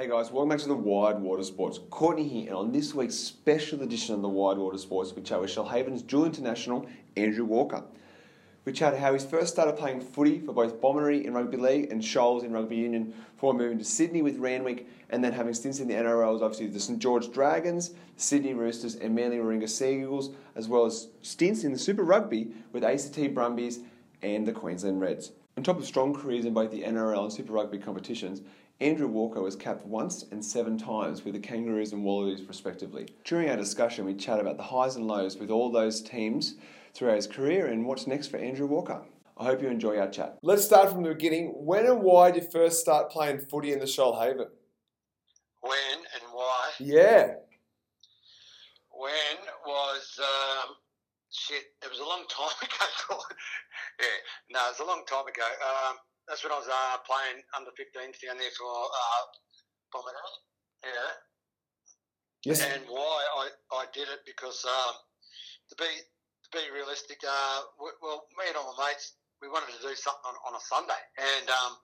Hey guys, welcome back to the Wide Water Sports. Courtney here, and on this week's special edition of the Wide Water Sports, we chat with Shoalhaven's dual international Andrew Walker. We chat how he first started playing footy for both Bomaderry in rugby league and Shoals in rugby union before moving to Sydney with Randwick and then having stints in the NRLs, obviously the St George Dragons, Sydney Roosters, and Manly Warringah Sea Eagles, as well as stints in the Super Rugby with ACT Brumbies and the Queensland Reds. On top of strong careers in both the NRL and Super Rugby competitions, Andrew Walker was capped once and seven times with the Kangaroos and Wallabies, respectively. During our discussion, we chat about the highs and lows with all those teams throughout his career and what's next for Andrew Walker. I hope you enjoy our chat. Let's start from the beginning. When and why did you first start playing footy in the Shoalhaven? When and why? Yeah. When was um, shit? It was a long time ago. yeah, no, it was a long time ago. Um, that's when I was uh, playing under 15s down there for uh. Yeah. Yes. And why I, I did it because um, to be to be realistic, uh, w- well, me and all my mates, we wanted to do something on, on a Sunday, and um,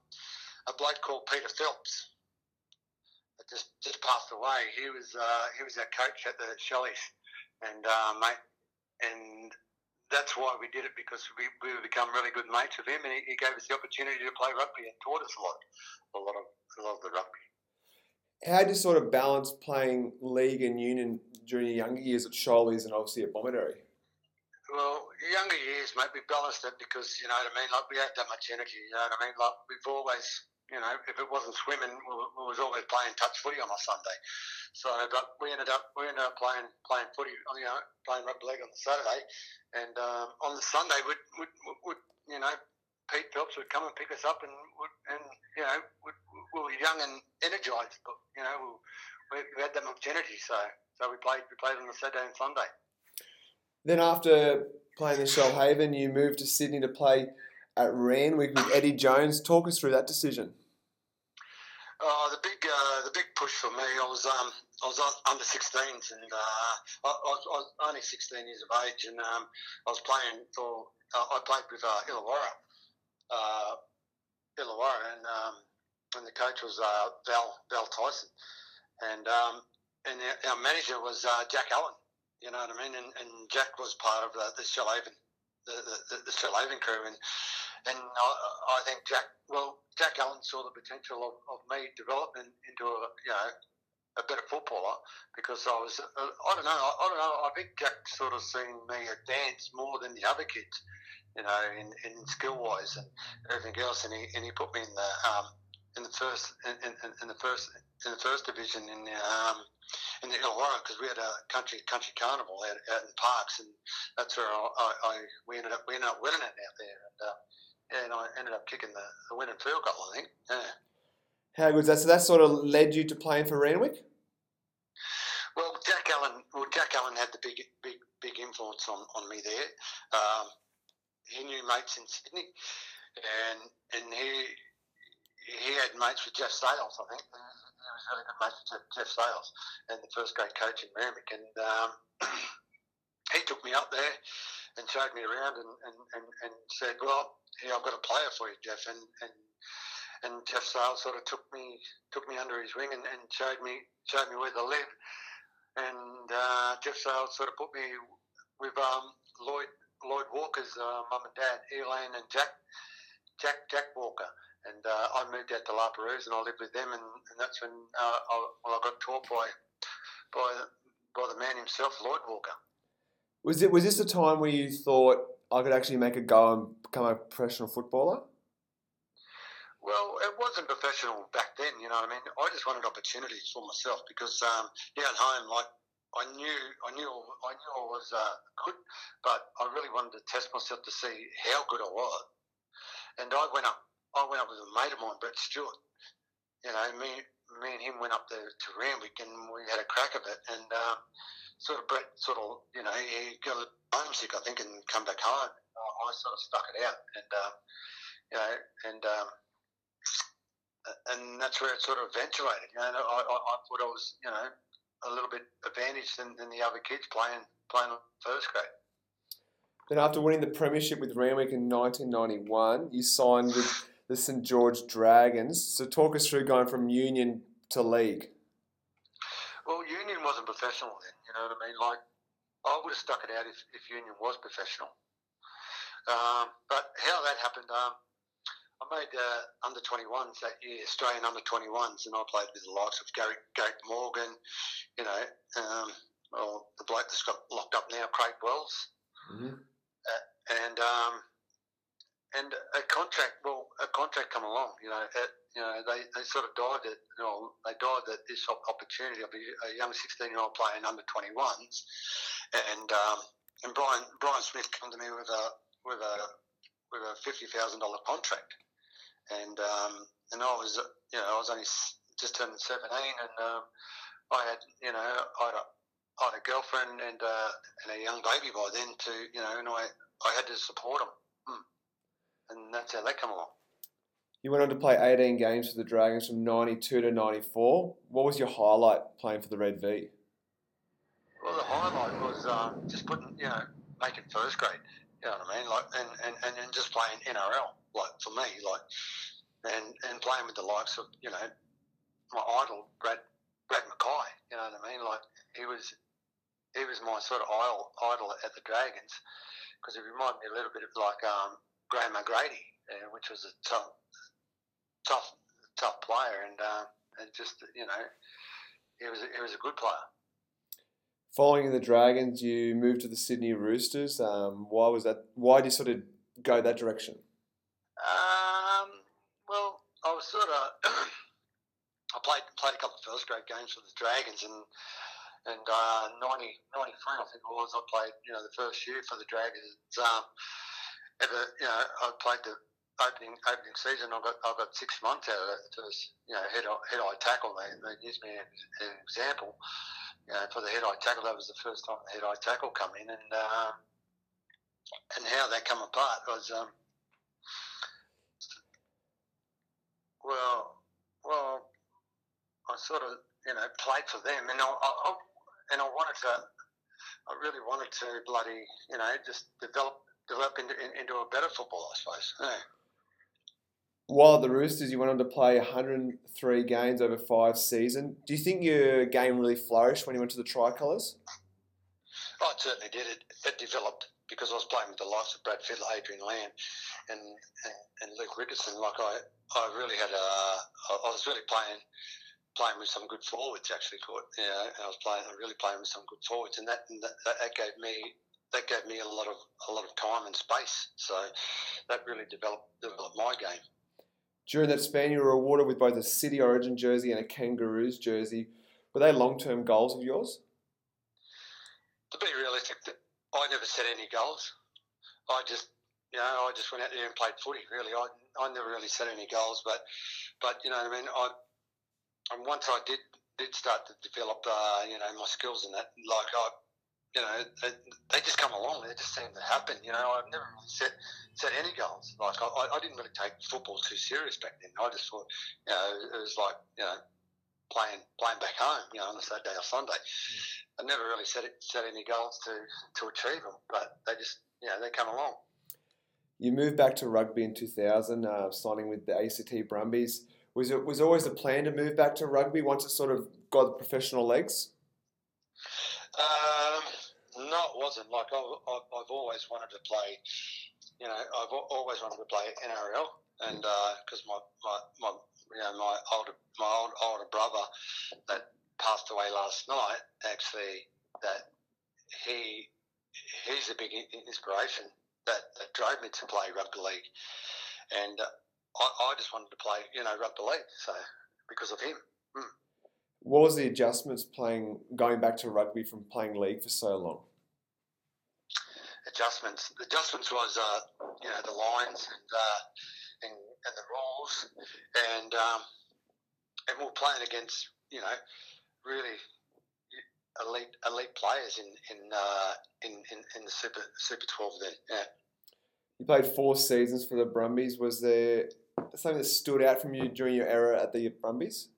a bloke called Peter Phelps that just just passed away. He was uh, he was our coach at the Shellys, and uh, mate, and that's why we did it because we we become really good mates with him, and he, he gave us the opportunity to play rugby and taught us a lot, a lot of a lot of the rugby. How did you sort of balance playing league and union during your younger years at Shoalies and obviously at Bomaderry? Well, younger years, mate, we balanced it because, you know what I mean, like we had that much energy, you know what I mean? Like we've always, you know, if it wasn't swimming, we, was always playing touch footy on a Sunday. So, but we ended up, we ended up playing, playing footy, you know, playing rugby league on the Saturday. And um, on the Sunday, would, would, would, you know, Pete Phelps would come and pick us up and, would, and you know, would, we were young and energised, but, you know, we, we had that energy. So, so we played, we played on the Saturday and Sunday. Then after playing in Shoalhaven, you moved to Sydney to play at Randwick with Eddie Jones. Talk us through that decision. Oh, the big, uh, the big push for me. I was, um, I was under 16s, and uh, I, I, was, only 16 years of age, and um, I was playing for. Uh, I played with uh, Illawarra, uh, Illawarra, and um, and the coach was uh, Val Val Tyson, and um, and our manager was uh, Jack Allen. You know what I mean? And, and Jack was part of the, the Shoalhaven, the the, the Shoalhaven crew, and and I, I think Jack, well, Jack Allen saw the potential of, of me developing into a, you know, a better footballer because I was, uh, I don't know, I, don't know, I think Jack sort of seen me advance more than the other kids, you know, in, in skill wise and everything else, and he and he put me in the um, in the first in, in, in the first in the first division in the, um, in the Illawarra because we had a country country carnival out, out in Parkes, and that's where I, I, I we ended up we ended up winning it out there, and uh, and I ended up kicking the, the winning field goal, I think. Yeah. How good is that? So that sort of led you to playing for Randwick? Well, Jack Allen. Well, Jack Allen had the big, big, big influence on, on me there. Um, he knew mates in Sydney, and and he he had mates with Jeff Sales. I think he was really good mates with Jeff Sales, and the first grade coach in Randwick, and um, he took me up there and showed me around and, and, and, and said, "Well, here I've got a player for you, Jeff." And and and Jeff Sales sort of took me took me under his wing and, and showed me showed me where to live. And uh, Jeff Sales sort of put me with um, Lloyd Lloyd Walker's uh, mum and dad, Elaine and Jack Jack Jack Walker. And uh, I moved out to La Perouse and I lived with them, and, and that's when uh, I, well, I got taught by by by the man himself, Lloyd Walker. Was it was this a time where you thought I could actually make a go and become a professional footballer? Well, it wasn't professional back then, you know what I mean? I just wanted opportunities for myself because um, down home, like, I knew, I knew, I knew I was uh, good, but I really wanted to test myself to see how good I was. And I went up, I went up with a mate of mine, Brett Stewart. You know, me, me and him went up there to Randwick, and we had a crack of it. And um, sort of Brett, sort of, you know, he got a homesick, I think, and come back home. I sort of stuck it out, and um, you know, and um, and that's where it sort of eventuated. You know, I, I, I thought I was, you know, a little bit advantaged than, than the other kids playing playing first grade. Then, after winning the premiership with Randwick in 1991, you signed with the St George Dragons. So, talk us through going from Union to league? Well, Union wasn't professional then. Know what I mean? Like, I would have stuck it out if, if Union was professional. Um, but how that happened, um, I made uh, under 21s that year, Australian under 21s, and I played with the likes of Gary, Gary Morgan, you know, um, well, the bloke that's got locked up now, Craig Wells, Mm-hmm. uh, and um, and a contract. Well, a contract come along. You know, at, you know they, they sort of died at you know they died at this opportunity of a, young 16 year old playing under 21s, and um, and Brian Brian Smith come to me with a with a with a fifty thousand dollar contract, and um, and I was you know I was only just turned 17, and um, I had you know I had a, I had a girlfriend and uh, and a young baby by then to you know, and I I had to support them, and that's how that come along. You went on to play 18 games for the Dragons from 92 to 94. What was your highlight playing for the Red V? Well, the highlight was um, just putting, you know, making first grade. You know what I mean? Like, and, and, and, and just playing NRL, like for me, like, and and playing with the likes of, you know, my idol Brad Brad Mackay. You know what I mean? Like, he was he was my sort of idol, idol at the Dragons because he reminded me a little bit of like um, Graham O'Grady, uh, which was a tough, tough, tough player, and uh, and just you know, he was he was a good player. Following the Dragons, you moved to the Sydney Roosters. Um, why was that? Why did you sort of go that direction? Um, well, I was sort of I played played a couple of first grade games for the Dragons, and and uh, 90, 93, I think it was, I played, you know, the first year for the Dragons. Um, ever, you know, I played the opening opening season. I got I got six months out of it to you know head head high tackle. They, they used me as an example. You know, for the head high tackle, that was the first time the head high tackle come in, and um, and how they come apart was um, well, well, I sort of you know played for them, and I, I, and I wanted to, I really wanted to bloody, you know, just develop develop into, into a better football, I suppose. Yeah. While the Roosters, you went on to play 103 games over five seasons. Do you think your game really flourished when you went to the Tricolours? Oh, it certainly did. It, it developed because I was playing with the likes of Brad Fittler, Adrian Lam, and, and, and Luke Ricketson. Like I, I really had a, I was really playing playing with some good forwards actually. For yeah, I was playing, I really playing with some good forwards, and that, and that that gave me that gave me a lot of a lot of time and space. So that really developed developed my game. During that span, you were awarded with both a City Origin jersey and a Kangaroos jersey. Were they long term goals of yours? To be realistic, I never set any goals. I just you know, I just went out there and played footy. Really, I, I never really set any goals, but but you know, what I mean, I and once I did did start to develop, uh, you know, my skills in that, like I, you know, they, they, just come along. They just seem to happen. You know, I've never really set set any goals. Like I, I didn't really take football too serious back then. I just thought, you know, it was like, you know, playing playing back home, you know, on a Saturday or Sunday. I never really set it, set any goals to to achieve them, but they just, you know, they come along. You moved back to rugby in 2000, uh, signing with the ACT Brumbies. Was it was always the plan to move back to rugby once it sort of got the professional legs? Um, no, it wasn't. Like I've, I've always wanted to play. You know, I've always wanted to play NRL, and because uh, my, my my you know my older my old, older brother that passed away last night actually that he he's a big inspiration that, that drove me to play rugby league, and I, I just wanted to play, you know, rugby league. So because of him. Mm. What was the adjustments playing going back to rugby from playing league for so long? Adjustments. The adjustments was, uh, you know, the lines and, uh, and, and the rules, and um, and we're playing against, you know, really elite elite players in in uh, in, in, in the Super Super Twelve. Then, yeah. You played four seasons for the Brumbies. Was there something that stood out from you during your era at the Brumbies?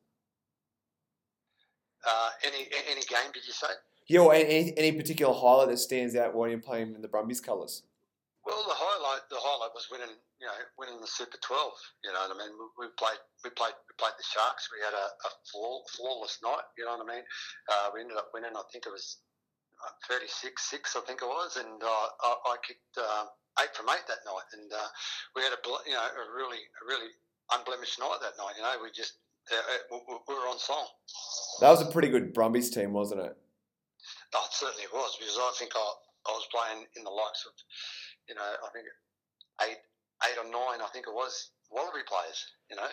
Uh, any any game did you say? Yeah, or any, any particular highlight that stands out while you're playing in the Brumbies colours? Well, the highlight the highlight was winning, you know, winning the Super 12. You know what I mean? We, we played, we played, we played the Sharks. We had a, a flaw, flawless night. You know what I mean? Uh, we ended up winning. I think it was 36 6, I think it was, and uh, I, I kicked uh, eight from eight that night, and uh, we had a you know a really a really unblemished night that night. You know, we just uh, uh, we were on song. That was a pretty good Brumbies team, wasn't it? Oh, it certainly was because I think I, I was playing in the likes of, you know, I think eight eight or nine, I think it was Wallaby players. You know.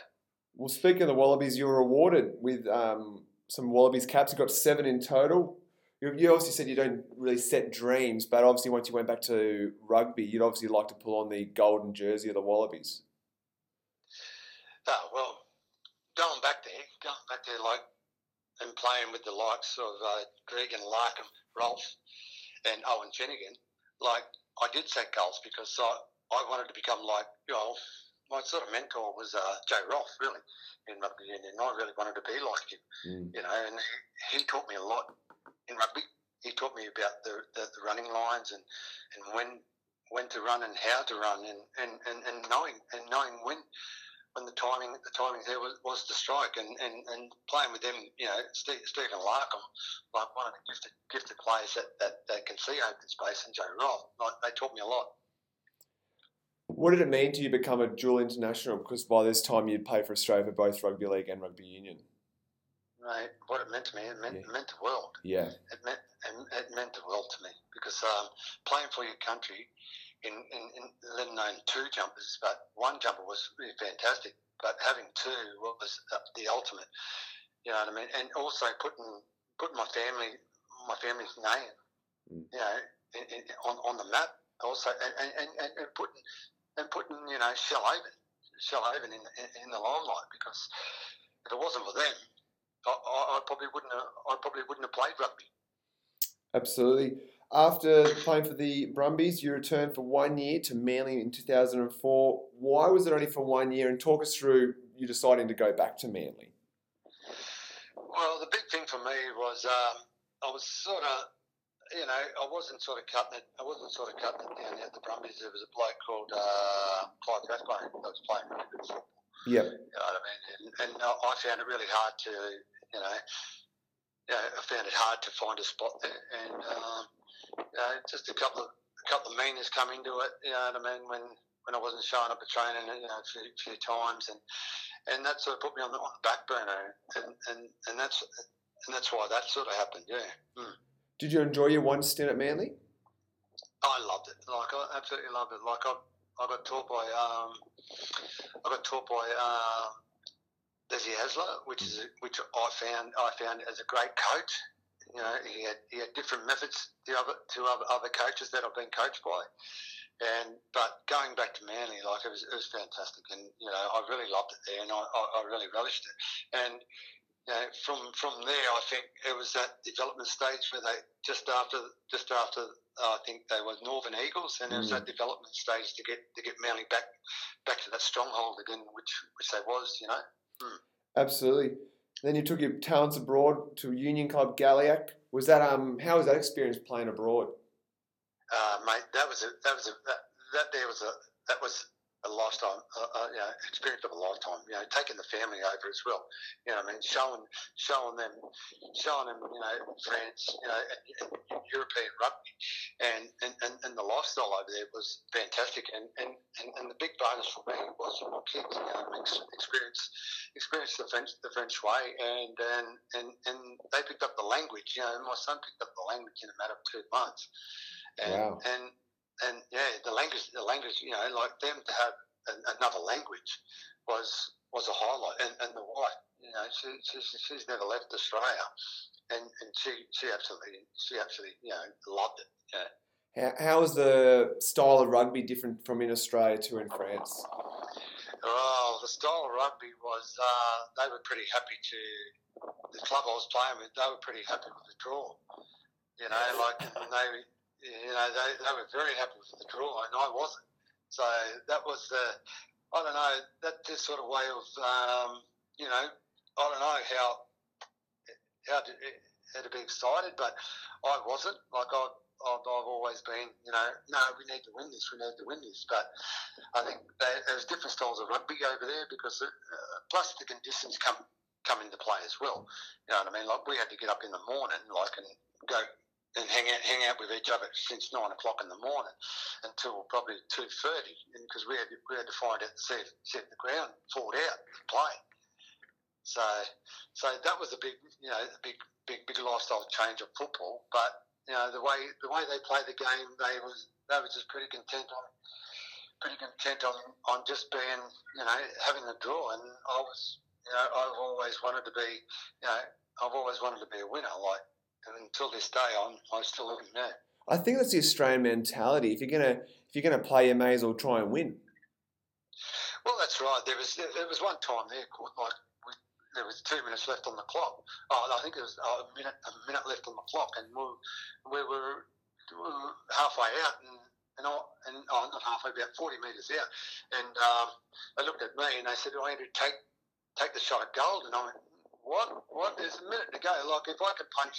Well, speaking of the Wallabies, you were awarded with um, some Wallabies caps. You got seven in total. You, you obviously said you don't really set dreams, but obviously once you went back to rugby, you'd obviously like to pull on the golden jersey of the Wallabies. Oh well, going back there, going back there, like and playing with the likes of uh, Gregan Larkham, Roff, and Owen Finegan, like I did set goals because I, I wanted to become like you know my sort of mentor was uh, Joe Roff, really, in rugby union. I really wanted to be like him, mm. you know, and he, he, taught me a lot in rugby. He taught me about the, the, the, running lines and, and when when to run and how to run and, and, and, and knowing and knowing when when the timing the timing there was, was to strike and, and, and playing with them, you know, Steve, Stephen Larkham, like one of the gifted gifted players that, that, that can see open space and Joe Roff, like they taught me a lot. What did it mean to you become a dual international? Because by this time you'd play for Australia for both rugby league and rugby union. Right. What it meant to me, it meant, yeah. it meant the world. Yeah. It meant it meant the world to me because um, playing for your country, in, in, in let alone two jumpers, but one jumper was really fantastic. But having two was the ultimate. You know what I mean? And also putting putting my family my family's name, mm. you know, in, in, on on the map. Also, and, and, and, and putting and putting you know Shoalhaven, Shoalhaven in, in, in the limelight because if it wasn't for them, I, I, probably wouldn't have, I probably wouldn't have played rugby. Absolutely. After playing for the Brumbies, you returned for one year to Manly in 2004. Why was it only for one year? And talk us through you deciding to go back to Manly. Well, the big thing for me was um, I was sort of you know, I wasn't sort of cutting it. I wasn't sort of cutting it down at the Brumbies. There was a bloke called uh, Clyde Rathbone that was playing really good football. Yeah. You know what I mean? And, and I found it really hard to, you know, you know, I found it hard to find a spot there, and um, just a couple of a couple of meanings come into it. You know what I mean? When when I wasn't showing up at training, you know, a few, few times, and and that sort of put me on the, on the back burner, and, and and that's and that's why that sort of happened. Yeah. Mm. Did you enjoy your one stint at Manly? I loved it. Like I absolutely loved it. Like I, I got taught by um, I got taught by uh, Dessie Hasler, which is a, which I found I found as a great coach. You know, he had he had different methods to other to other, other coaches that I've been coached by. And but going back to Manly, like it was, it was fantastic, and you know I really loved it there, and I, I, I really relished it. And you know, from from there, I think it was that development stage where they just after just after uh, I think they were Northern Eagles, and it was that mm. development stage to get to get Manly back back to that stronghold again, which which they was, you know. Mm. Absolutely. Then you took your talents abroad to Union Club Gaillac. Was that um? How was that experience playing abroad? Uh, mate, that was a that was a that, that there was a that was a lifetime, uh, uh, you know, experience of a lifetime. You know, taking the family over as well. You know, I mean, showing showing them, showing them, you know, France, you know, and, and European rugby, and, and, and, and the lifestyle over there was fantastic. And, and, and, and the big bonus for me was my kids, you know, experience experience the French the French way, and and and and they picked up the language. You know, my son picked up the language in a matter of two months. And, wow. and and yeah, the language, the language, you know, like them to have an, another language was was a highlight. And, and the wife, you know, she, she, she's never left Australia, and, and she she absolutely she absolutely you know loved it. Yeah. How, how is the style of rugby different from in Australia to in France? Oh, the style of rugby was uh, they were pretty happy to the club I was playing with. They were pretty happy with the draw. You know, like they you know, they, they were very happy with the draw, and I wasn't. So that was the, I don't know, that just sort of way of, um, you know, I don't know how, how to, to be excited, but I wasn't. Like I, I've, I've always been, you know, no, we need to win this, we need to win this. But I think there's different styles of rugby over there because uh, plus the conditions come come into play as well. You know what I mean? Like we had to get up in the morning, like and go and hang out hang out with each other since nine o'clock in the morning until probably two thirty, because we had we had to find out set set the ground, forward out, play. So, so that was a big, you know, a big, big, big lifestyle change of football. But you know, the way the way they play the game, they was they were just pretty content on, pretty content on, on just being, you know, having a draw. And I was, you know, I've always wanted to be, you know, I've always wanted to be a winner. Like and until this day, I'm I still looking there. I think that's the Australian mentality. If you're gonna if you're gonna play, you may as well try and win. Well, that's right. There was there was one time there, like we, there was two minutes left on the clock. Oh, I think there was a minute a minute left on the clock, and we, we, were, halfway out, and and, I, and oh, not halfway, about forty metres out, and um, they looked at me and they said, "Oh, Andrew, take take the shot at gold," and I went, what? What? There's a minute to go. Like if I can punch,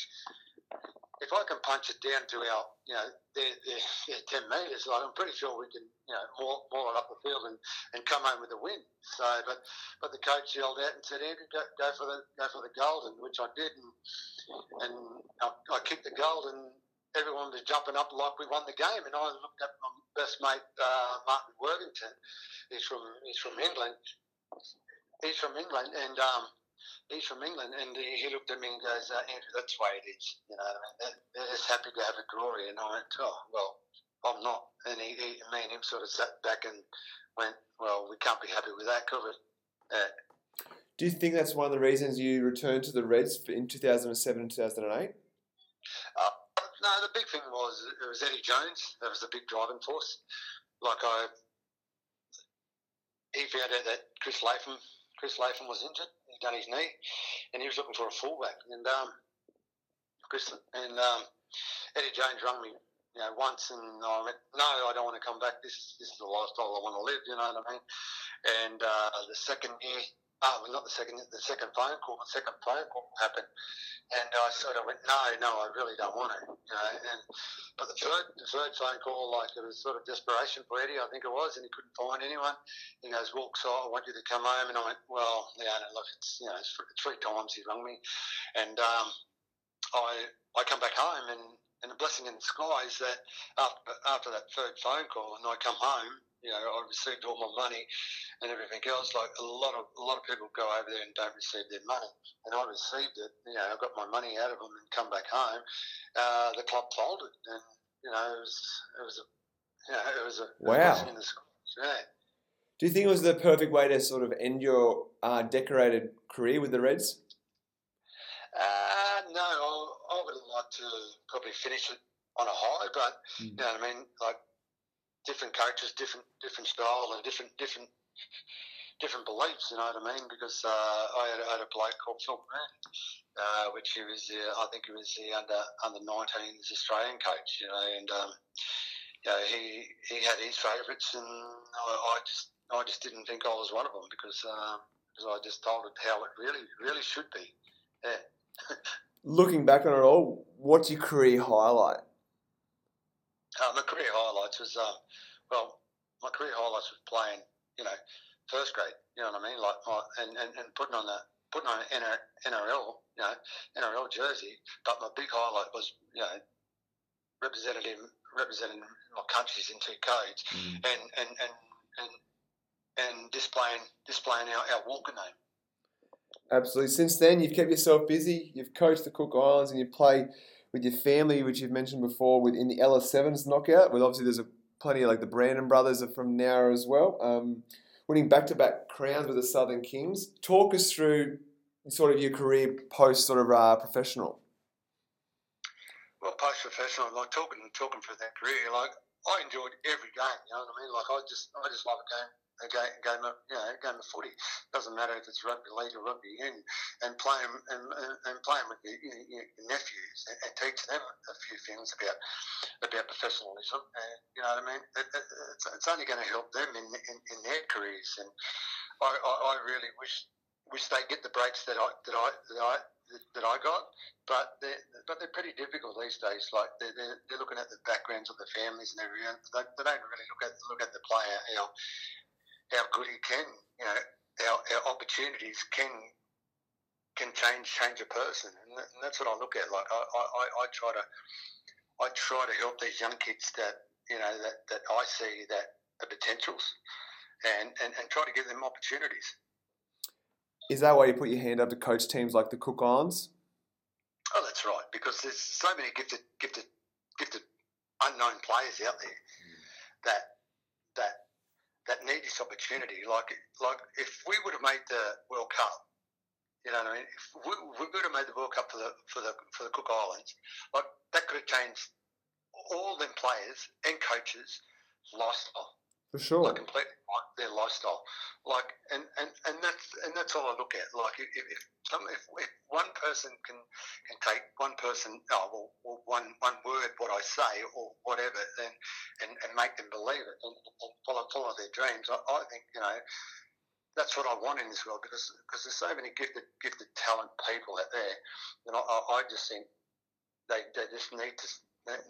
if I can punch it down to our, you know, they're, they're, they're ten metres. Like I'm pretty sure we can, you know, maul, maul it up the field and, and come home with a win. So, but but the coach yelled out and said, Andrew, go, go for the go for the golden, which I did, and and I, I kicked the and everyone was jumping up like we won the game. And I looked at my best mate uh, Martin Worthington. He's from he's from England. He's from England, and um, he's from England, and he looked at me and goes, uh, Andrew, that's the way it is. You know, I mean, they're, they're just happy to have a glory. And I went, oh, well, I'm not. And he, he, me and him sort of sat back and went, well, we can't be happy with that, could we? Uh, Do you think that's one of the reasons you returned to the Reds in 2007 and 2008? Uh, no, the big thing was it was Eddie Jones. That was the big driving force. Like I, he found out that Chris Latham, Chris Latham was injured, he'd done his knee, and he was looking for a fullback. And um, Chris and um, Eddie Jones rang me, you know, once, and I went, "No, I don't want to come back. This this is the lifestyle I want to live." You know what I mean? And uh, the second year, uh, well, not the second, the second phone call, the second phone call happened, and I sort of went, "No, no, I really don't want to." You know, and but the third, the third phone call, like it was sort of desperation for Eddie, I think it was, and he couldn't find anyone. He goes, "Walk, so I want you to come home," and I went, "Well, yeah, no, look, it's you know, it's three times he rung me, and um, I I come back home and." And the blessing in disguise that after, after that third phone call, and I come home, you know, I received all my money and everything else. Like a lot of a lot of people go over there and don't receive their money, and I received it. You know, I got my money out of them and come back home. Uh, the club folded, and you know, it was it was a you know, it was a wow. in the Yeah. Do you think it was the perfect way to sort of end your uh, decorated career with the Reds? Uh, no, I, I would have liked to probably finish it on a high, but mm. you know what I mean. Like different coaches, different different style, and different different different beliefs. You know what I mean? Because uh, I, had, I, had, a bloke called Phil Grant, uh, which he was, uh, I think he was the under under 19s Australian coach. You know, and um, you know, he he had his favourites, and I, I, just I just didn't think I was one of them because um, because I just told it how it really really should be. Yeah. Looking back on it all, what's your career highlight? Uh, my career highlights was, um, well, my career highlights was playing, you know, first grade. You know what I mean? Like, my, and, and, and putting on the putting on an NRL, you know, NRL jersey. But my big highlight was, you know, representing representing my countries in two codes, mm. and, and and and and displaying displaying our, our Walker name. Absolutely. Since then, you've kept yourself busy. You've coached the Cook Islands, and you play with your family, which you've mentioned before, within the Ella Sevens knockout. With obviously there's a plenty of like the Brandon brothers are from Nowra as well. Um, winning back-to-back crowns with the Southern Kings. Talk us through sort of your career post sort of uh, professional. Well, post professional, like talking talking for that career, like I enjoyed every game. You know what I mean? Like I just I just love a game a game, game of you know a game of footy. Doesn't matter if it's rugby league or rugby union, and playing and, and, playing with your, your, your nephews and, and, teach them a few things about about professionalism. And, you know what I mean? It, it, it's, it's, only going to help them in, in, in their careers. And I, I, I, really wish wish they get the breaks that I that I that I that I got, but they're, pretty difficult these days. Like they're, they're, they're looking at the backgrounds of the families and everything. They, they don't really look at look at the player how good he can. You know, our, our opportunities can can change change a person, and, that, and that's what I look at. Like I, I, I try to I try to help these young kids that you know that, that I see that are potentials, and, and and try to give them opportunities. Is that why you put your hand up to coach teams like the Cook Islands? Oh, that's right. Because there's so many gifted, gifted, gifted unknown players out there mm. that that that need this opportunity. Like like if we would have made the World Cup, you know what I mean? If we, we would have made the World Cup for the for the for the Cook Islands, like that could have changed all them players and coaches' lifestyle. For sure. Like completely their lifestyle. Like and, and, and that's and that's all I look at. Like if, if some if, if one person can can take one person oh well, well one one word what I say or whatever then and, and make them believe it and, and follow follow their dreams. I, I think, you know, that's what I want in this world because because there's so many gifted gifted talent people out there, and I, I just think they they just need to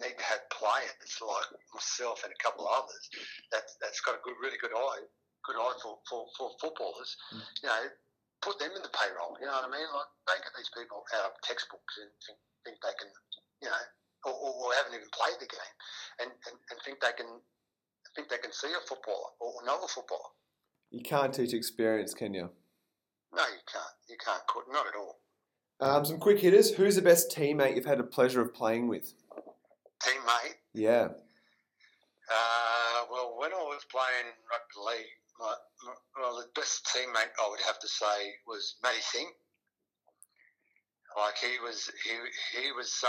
need to have players like myself and a couple of others that that's got a good, really good eye, good eye for, for, for footballers. Mm. You know, put them in the payroll. You know what I mean? Like they get these people out of textbooks and think, think they can, you know, or, or, haven't even played the game, and, and, and think they can think they can see a footballer or know a footballer. You can't teach experience, can you? No, you can't. You can't. Not at all. Um, some quick hitters. Who's the best teammate you've had the pleasure of playing with? Teammate. Yeah. Uh, well, when I was playing rugby league, my, my, well, the best teammate I would have to say was Matty Sing. Like he was, he he was so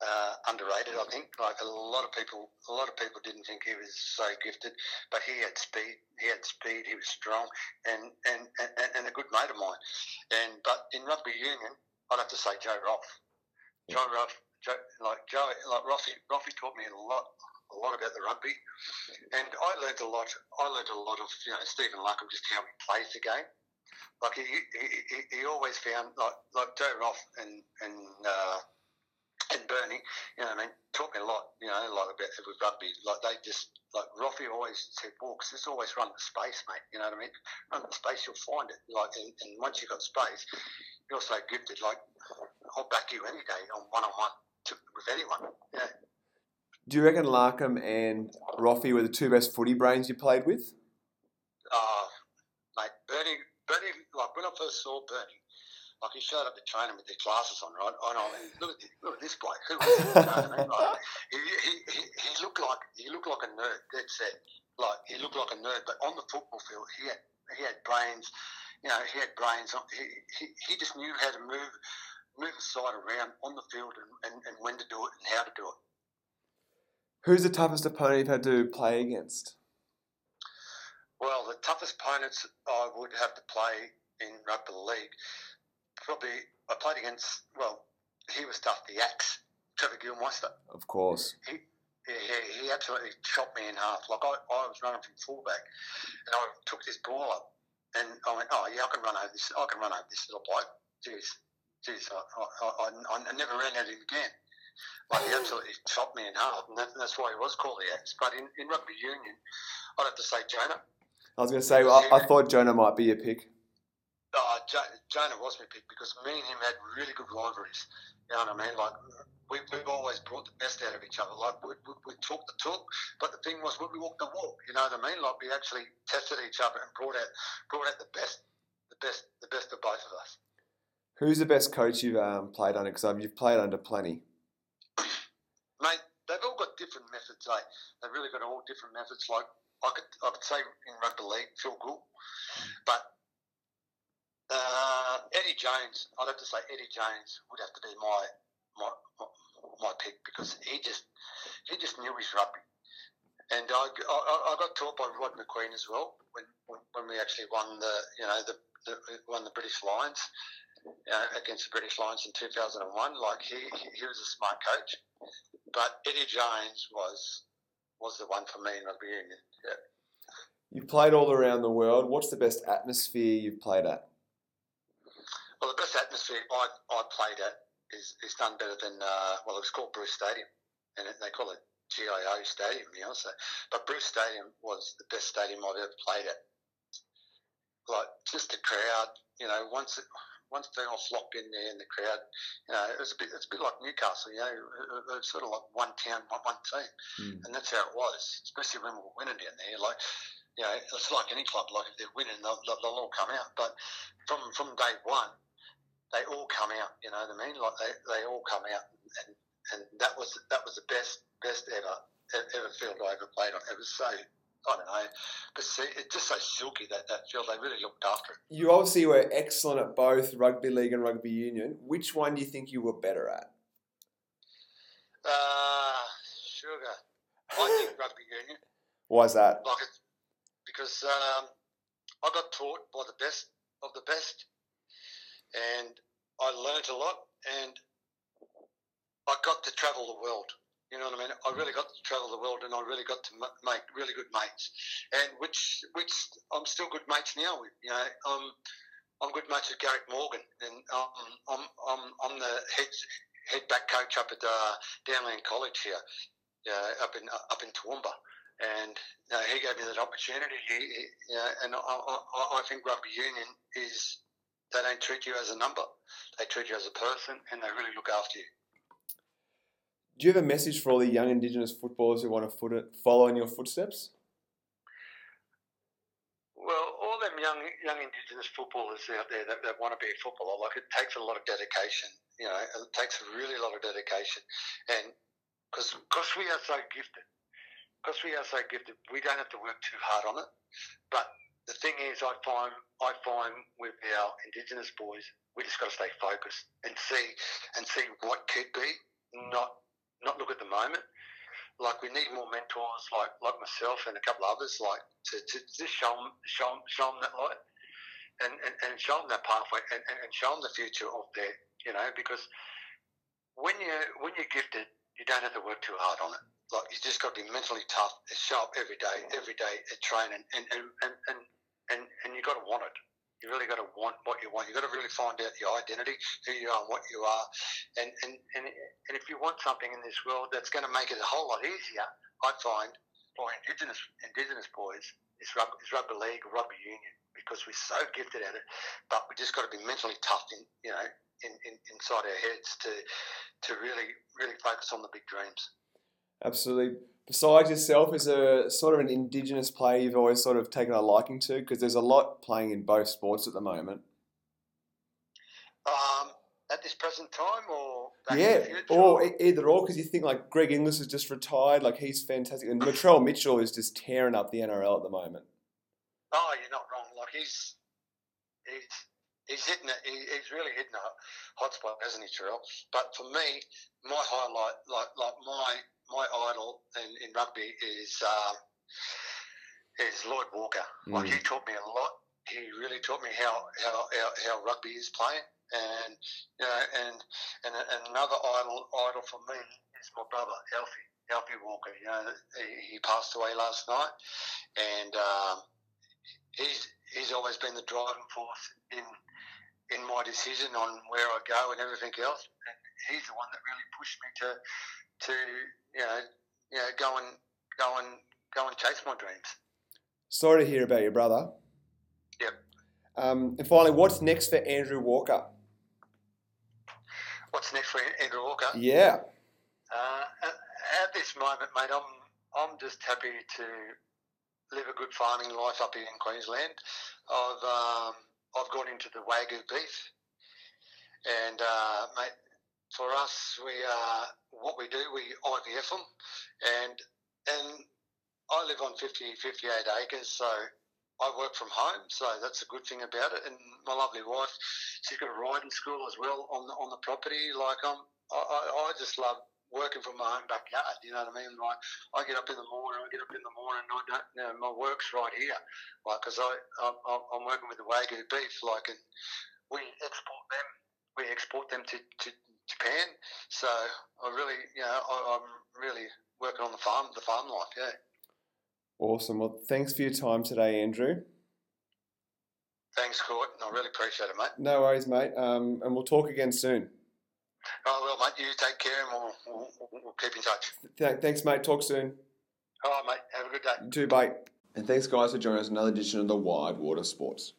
uh, underrated. I think like a lot of people, a lot of people didn't think he was so gifted, but he had speed. He had speed. He was strong, and and, and, and a good mate of mine. And but in rugby union, I'd have to say Joe Roff. Joe Roff Like Joe, like Rossi, Rossi taught me a lot, a lot about the rugby, and I learned a lot. I learned a lot of you know Stephen Larkham just how he plays the game. Like he, he, he, he always found like like Joe Roff and and uh, and Bernie, you know, what I mean, taught me a lot, you know, like about with rugby. Like they just like Roffy always said, "Walks, just always run the space, mate." You know what I mean? Run the space, you'll find it. Like, and, and once you've got space, you're so gifted. Like, I'll back you any day on one on one with anyone. Yeah. Do you reckon Larkham and Roffy were the two best footy brains you played with? Uh, mate, Bernie, Bernie, like when I first saw Bernie, like he showed up at training with their glasses on, right? And I know, look at this, look at this bloke. Who is he? You know I mean? like, he, he, he, he looked like he looked like a nerd. Dead set. Like he looked like a nerd, but on the football field, he had he had brains. You know, he had brains. He, he, he just knew how to move move the side around on the field and, and, and when to do it and how to do it. Who's the toughest opponent you've had to play against? Well, the toughest opponents I would have to play in rugby league, probably I played against. Well, he was tough. The axe, Trevor Gilmeister. Of course. He, he, he absolutely chopped me in half. Like I, I was running from fullback, and I took this ball up, and I went, "Oh yeah, I can run over this. I can run over this little bloke." Jeez, geez, I, I, I, I never ran at him again. Like he absolutely chopped me in half, and, that, and that's why he was called the Axe. But in, in rugby union, I'd have to say Jonah. I was going to say, I, I, thought Jonah might be your pick. Uh, Jonah was my pick because me and him had really good rivalries. You know what I mean? Like we, we've always brought the best out of each other. Like we, we, we talked the talk, but the thing was, we walked the walk. You know what I mean? Like we actually tested each other and brought out brought out the best, the best, the best of both of us. Who's the best coach you've um, played under? Because you've played under plenty. Mate, they've all got different methods. Eh? They've really got all different methods. Like I could, I could say in rugby league, Phil Gould, but uh, Eddie Jones. I'd have to say Eddie Jones would have to be my my my, pick because he just he just knew his rugby. And I, I, I got taught by Rod Macqueen as well when, when, when we actually won the you know the, the won the British Lions uh, against the British Lions in 2001. Like he, he was a smart coach, but Eddie Jones was was the one for me in rugby union. Yeah. You've played all around the world. What's the best atmosphere you've played at? Well, the best atmosphere I, I played at is, is done better than uh, well, it's called Bruce Stadium, and they call it GIO Stadium, you know. So, but Bruce Stadium was the best stadium I've ever played at. Like just the crowd, you know. Once it, once they all flocked in there in the crowd, you know, it was a bit it's a bit like Newcastle, you know, it's sort of like one town, one, one team, mm. and that's how it was. Especially when we were winning down there, like. You know, it's like any club. Like if they're winning, they'll, they'll all come out. But from from day one, they all come out. You know what I mean? Like they, they all come out, and and that was that was the best best ever ever field I ever played on. It was so I don't know, but see, it's just so silky that that field. They really looked after it. You obviously were excellent at both rugby league and rugby union. Which one do you think you were better at? Uh, sugar. I think rugby union. Why is that? Like it, because um, I got taught by the best of the best, and I learnt a lot, and I got to travel the world. You know what I mean? I really got to travel the world, and I really got to make really good mates, and which which I'm still good mates now with. You know, I'm I'm good mates with Garrick Morgan, and um, I'm I'm I'm the head head back coach up at uh, Downland College here, uh, up in up in Toowoomba and you know, he gave me that opportunity. He, he and I, I, I, think rugby union is they don't treat you as a number; they treat you as a person, and they really look after you. Do you have a message for all the young Indigenous footballers who want to follow in your footsteps? Well, all them young young Indigenous footballers out there that, that want to be a footballer, like it takes a lot of dedication. You know, it takes a really lot of dedication, and because because we are so gifted, because we are so gifted, we don't have to work too hard on it. But the thing is, I find I find with our Indigenous boys, we just got to stay focused and see and see what could be, not not look at the moment. Like we need more mentors, like like myself and a couple of others, like to, to just show them show them, show them that light, and, and, and show them that pathway, and, and show them the future of their, you know, because when you when you're gifted, you don't have to work too hard on it. Like you just got to be mentally tough, show up every day, every day at training, and and and and and, and you got to want it. You really got to want what you want. You got to really find out your identity, who you are, and what you are. And and and, and if you want something in this world that's going to make it a whole lot easier, I find for Indigenous Indigenous boys is rugby, is rugby league, rugby union, because we're so gifted at it. But we just got to be mentally tough in you know in, in, inside our heads to to really really focus on the big dreams. Absolutely besides yourself, is a sort of an Indigenous player you've always sort of taken a liking to? Because there's a lot playing in both sports at the moment. Um, at this present time, or yeah, or either or, because you think like Greg Inglis has just retired, like he's fantastic, and Latrell Mitchell is just tearing up the NRL at the moment. Oh, you're not wrong. Like he's he's he's hitting it. He, he's really hitting a hot spot, hasn't he, Terrell? But for me, my highlight, like like my my idol in, in rugby is um, is Lloyd Walker. Mm. Like he taught me a lot. He really taught me how how how, how rugby is playing, and you know, and and, and another idol idol for me is my brother Alfie Alfie Walker. You know, he, he passed away last night, and um, he's he's always been the driving force in in my decision on where I go and everything else. And he's the one that really pushed me to to you know, you know, go and go and go and chase my dreams. Sorry to hear about your brother. Yep. Um, and finally, what's next for Andrew Walker? What's next for Andrew Walker? Yeah. Uh, at, at this moment, mate, I'm I'm just happy to live a good farming life up here in Queensland. I've um, I've got into the wagyu beef, and uh, mate, for us, we uh, what we do, we IVF them, and and I live on 50, 58 acres, so I work from home, so that's a good thing about it. And my lovely wife, she's got a riding school as well on the, on the property. Like I'm, I, I, I just love working from my own backyard. You know what I mean? Like I get up in the morning, I get up in the morning, and I don't, you know, my work's right here. Like because I, I I'm working with the wagyu beef, like and we export them, we export them to, to Japan. So I really, you know, I, am really working on the farm, the farm life. Yeah. Awesome. Well, thanks for your time today, Andrew. Thanks, Court. I really appreciate it, mate. No worries, mate. Um, and we'll talk again soon. Oh, well, mate, you take care and we'll, we'll, we'll keep in touch. Th- thanks, mate. Talk soon. All right, mate. Have a good day. You too, bye. And thanks, guys, for joining us another edition of the Wild Water Sports.